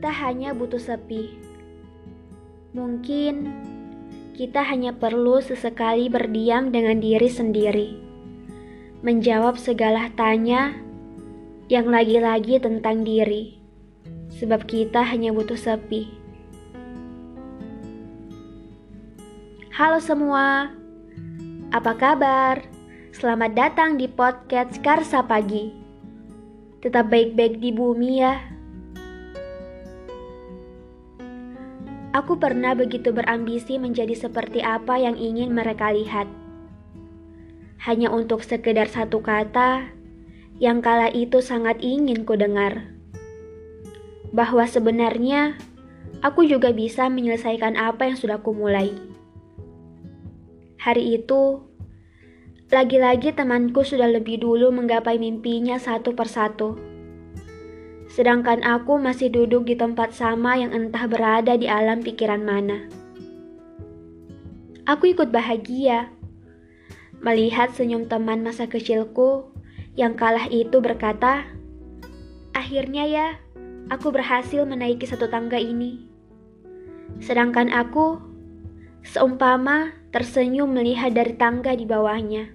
Kita hanya butuh sepi. Mungkin kita hanya perlu sesekali berdiam dengan diri sendiri, menjawab segala tanya yang lagi-lagi tentang diri, sebab kita hanya butuh sepi. Halo semua, apa kabar? Selamat datang di podcast Karsa Pagi. Tetap baik-baik di bumi ya. Aku pernah begitu berambisi menjadi seperti apa yang ingin mereka lihat. Hanya untuk sekedar satu kata yang kala itu sangat ingin ku dengar. Bahwa sebenarnya aku juga bisa menyelesaikan apa yang sudah kumulai. Hari itu, lagi-lagi temanku sudah lebih dulu menggapai mimpinya satu persatu sedangkan aku masih duduk di tempat sama yang entah berada di alam pikiran mana. Aku ikut bahagia melihat senyum teman masa kecilku yang kalah itu berkata, "Akhirnya ya, aku berhasil menaiki satu tangga ini." Sedangkan aku seumpama tersenyum melihat dari tangga di bawahnya.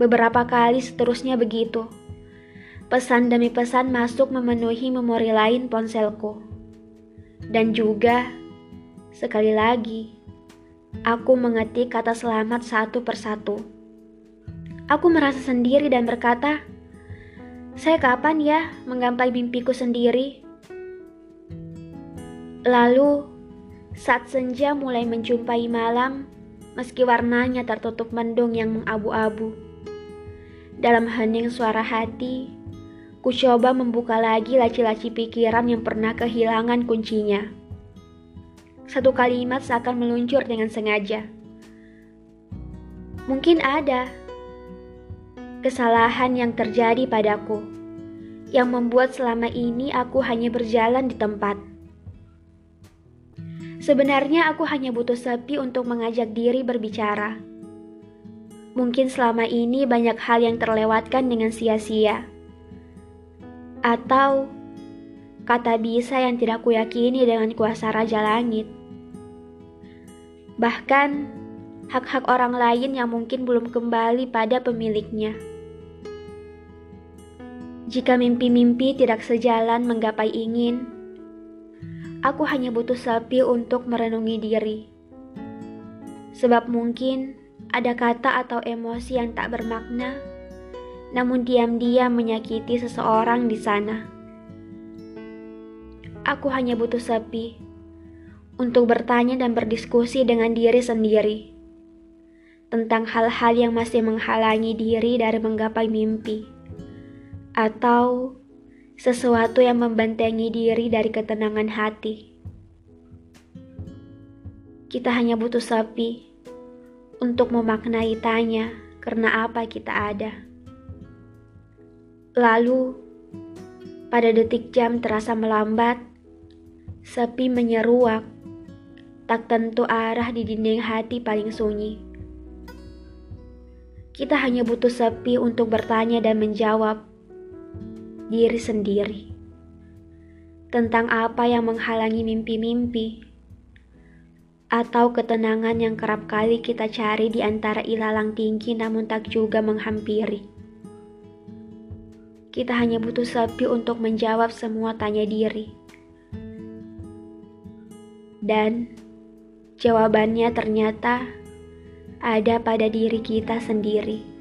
Beberapa kali seterusnya begitu. Pesan demi pesan masuk memenuhi memori lain ponselku. Dan juga, sekali lagi, aku mengetik kata selamat satu persatu. Aku merasa sendiri dan berkata, saya kapan ya menggapai mimpiku sendiri? Lalu, saat senja mulai menjumpai malam, meski warnanya tertutup mendung yang mengabu-abu. Dalam hening suara hati, Ku coba membuka lagi laci-laci pikiran yang pernah kehilangan kuncinya. Satu kalimat seakan meluncur dengan sengaja. Mungkin ada kesalahan yang terjadi padaku yang membuat selama ini aku hanya berjalan di tempat. Sebenarnya aku hanya butuh sepi untuk mengajak diri berbicara. Mungkin selama ini banyak hal yang terlewatkan dengan sia-sia atau kata bisa yang tidak kuyakini dengan kuasa Raja Langit. Bahkan, hak-hak orang lain yang mungkin belum kembali pada pemiliknya. Jika mimpi-mimpi tidak sejalan menggapai ingin, aku hanya butuh sepi untuk merenungi diri. Sebab mungkin ada kata atau emosi yang tak bermakna namun diam-diam menyakiti seseorang di sana. Aku hanya butuh sepi untuk bertanya dan berdiskusi dengan diri sendiri tentang hal-hal yang masih menghalangi diri dari menggapai mimpi, atau sesuatu yang membentengi diri dari ketenangan hati. Kita hanya butuh sepi untuk memaknai tanya karena apa kita ada. Lalu, pada detik jam terasa melambat, sepi menyeruak, tak tentu arah di dinding hati paling sunyi. Kita hanya butuh sepi untuk bertanya dan menjawab diri sendiri tentang apa yang menghalangi mimpi-mimpi atau ketenangan yang kerap kali kita cari di antara ilalang tinggi namun tak juga menghampiri. Kita hanya butuh sepi untuk menjawab semua tanya diri. Dan jawabannya ternyata ada pada diri kita sendiri.